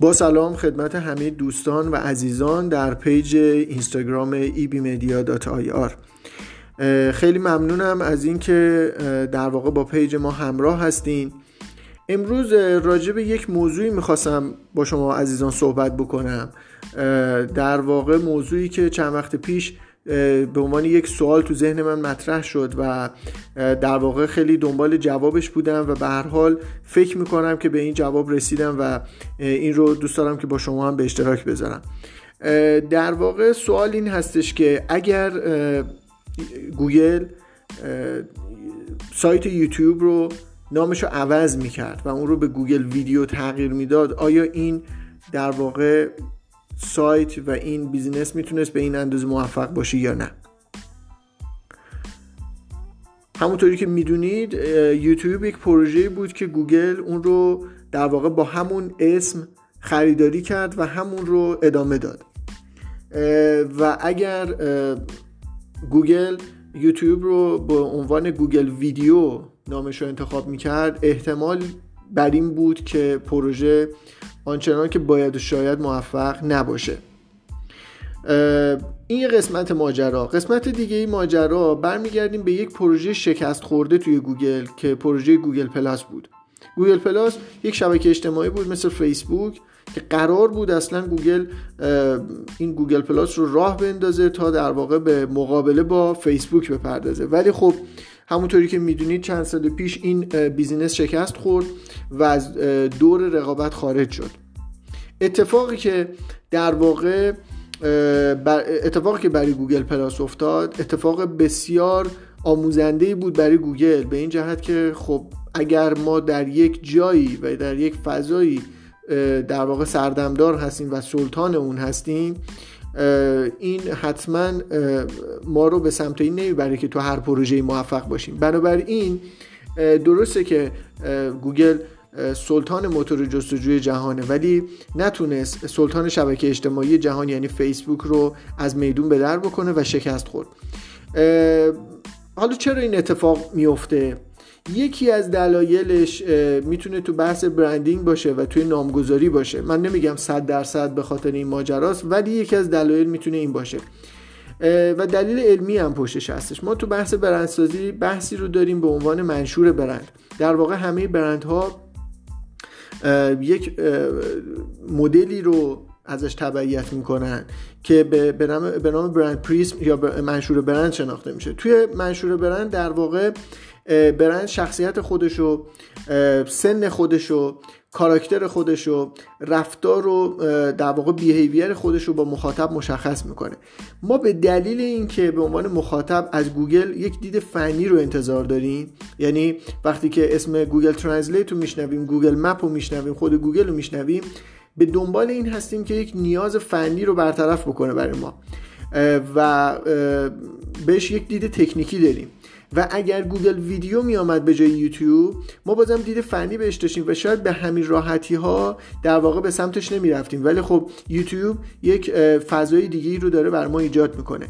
با سلام خدمت همه دوستان و عزیزان در page اینستاگرام ebmedia.ir خیلی ممنونم از اینکه در واقع با page ما همراه هستین. امروز راجع به یک موضوعی می‌خواستم با شما عزیزان صحبت بکنم. در واقع موضوعی که چند وقت پیش به عنوان یک سوال تو ذهن من مطرح شد و در واقع خیلی دنبال جوابش بودم و به هر حال فکر می‌کنم که به این جواب رسیدم و این رو دوست دارم که با شما هم به اشتراک بذارم. در واقع سوال این هستش که اگر گوگل سایت یوتیوب رو نامش رو عوض می‌کرد و اون رو به گوگل ویدیو تغییر می‌داد آیا این در واقع سایت و این business می‌تونست به این اندازه موفق باشه یا نه. همونطوری که می‌دونید یوتیوب یک پروژه بود که گوگل اون رو در واقع با همون اسم خریداری کرد و همون رو ادامه داد. و اگر گوگل یوتیوب رو به عنوان گوگل ویدیو نامش رو انتخاب می‌کرد احتمال بر این بود که پروژه آنچنان که باید و شاید موفق نباشه. این قسمت ماجرا. قسمت دیگه ای ماجرا برمیگردیم به یک پروژه شکست خورده توی گوگل که پروژه گوگل پلاس بود. گوگل پلاس یک شبکه اجتماعی بود مثل فیسبوک که قرار بود اصلا گوگل این گوگل پلاس رو راه بندازه تا در واقع به مقابله با فیسبوک بپردازه. ولی خب همونطوری که می‌دونید چند سال پیش این business شکست خورد و از دور رقابت خارج شد. اتفاقی که در واقع اتفاقی که برای گوگل پلاس افتاد اتفاق بسیار آموزنده بود برای گوگل به این جهت که خب اگر ما در یک جایی و در یک فضایی در واقع سردمدار هستیم و سلطان اون هستیم این حتما ما رو به سمت این نمی‌بره که تو هر پروژه موفق باشیم. بنابراین درسته که گوگل سلطان موتور جستجوی جهانه ولی نتونست سلطان شبکه اجتماعی جهان یعنی فیسبوک رو از میدون به در بکنه و شکست خورد. حالا چرا این اتفاق میفته یکی از دلایلش می‌تونه تو بحث برندینگ باشه و توی نامگذاری باشه. من نمیگم صد درصد به خاطر این ماجراست ولی یکی از دلایل می‌تونه این باشه. و دلیل علمی هم پشتش هستش. ما تو بحث برندسازی بحثی رو داریم به عنوان منشور برند. در واقع همه برندها یک مدلی رو ازش تبعیت می‌کنن که به نام brand prism یا منشور برند شناخته میشه. توی منشور برند در واقع برند شخصیت خودشو سن خودشو کاراکتر خودشو رفتار و در واقع behavior خودشو با مخاطب مشخص می‌کنه. ما به دلیل اینکه به عنوان مخاطب از گوگل یک دید فنی رو انتظار داریم یعنی وقتی که اسم گوگل ترنسلیت رو میشنویم گوگل مپ رو میشنویم خود گوگل رو میشنویم به دنبال این هستیم که یک نیاز فنی رو برطرف بکنه برای ما. و بهش یک دید تکنیکی داریم. و اگر گوگل ویدیو می آمد به جای یوتیوب ما بازم دید فنی بهش داشتیم و شاید به همین راحتی ها در واقع به سمتش نمی رفتیم ولی خب یوتیوب یک فضای دیگه رو داره بر ما ایجاد می‌کنه.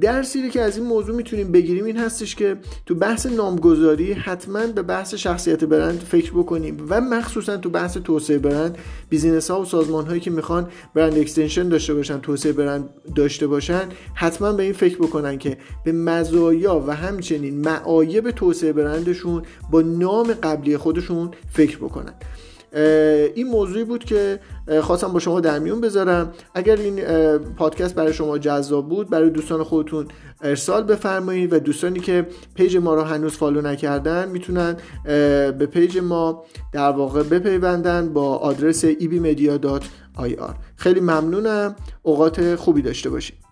درسی که از این موضوع می‌تونیم بگیریم این هستش که تو بحث نامگذاری حتما به بحث شخصیت برند فکر بکنیم و مخصوصا تو بحث توسعه برند business ها و سازمان هایی که می‌خوان brand extension داشته باشن توسعه برند داشته باشن حتما به این فکر بکنن که به مزایا و همچنین معایب توسعه برندشون با نام قبلی خودشون فکر بکنن. این موضوعی بود که خواستم با شما در میون بذارم. اگر این پادکست برای شما جذاب بود برای دوستان خودتون ارسال بفرمایید و دوستانی که page ما رو هنوز follow نکردن می‌تونن به پیج ما در واقع بپیوندن با آدرس ebmedia.ir خیلی ممنونم. اوقات خوبی داشته باشید.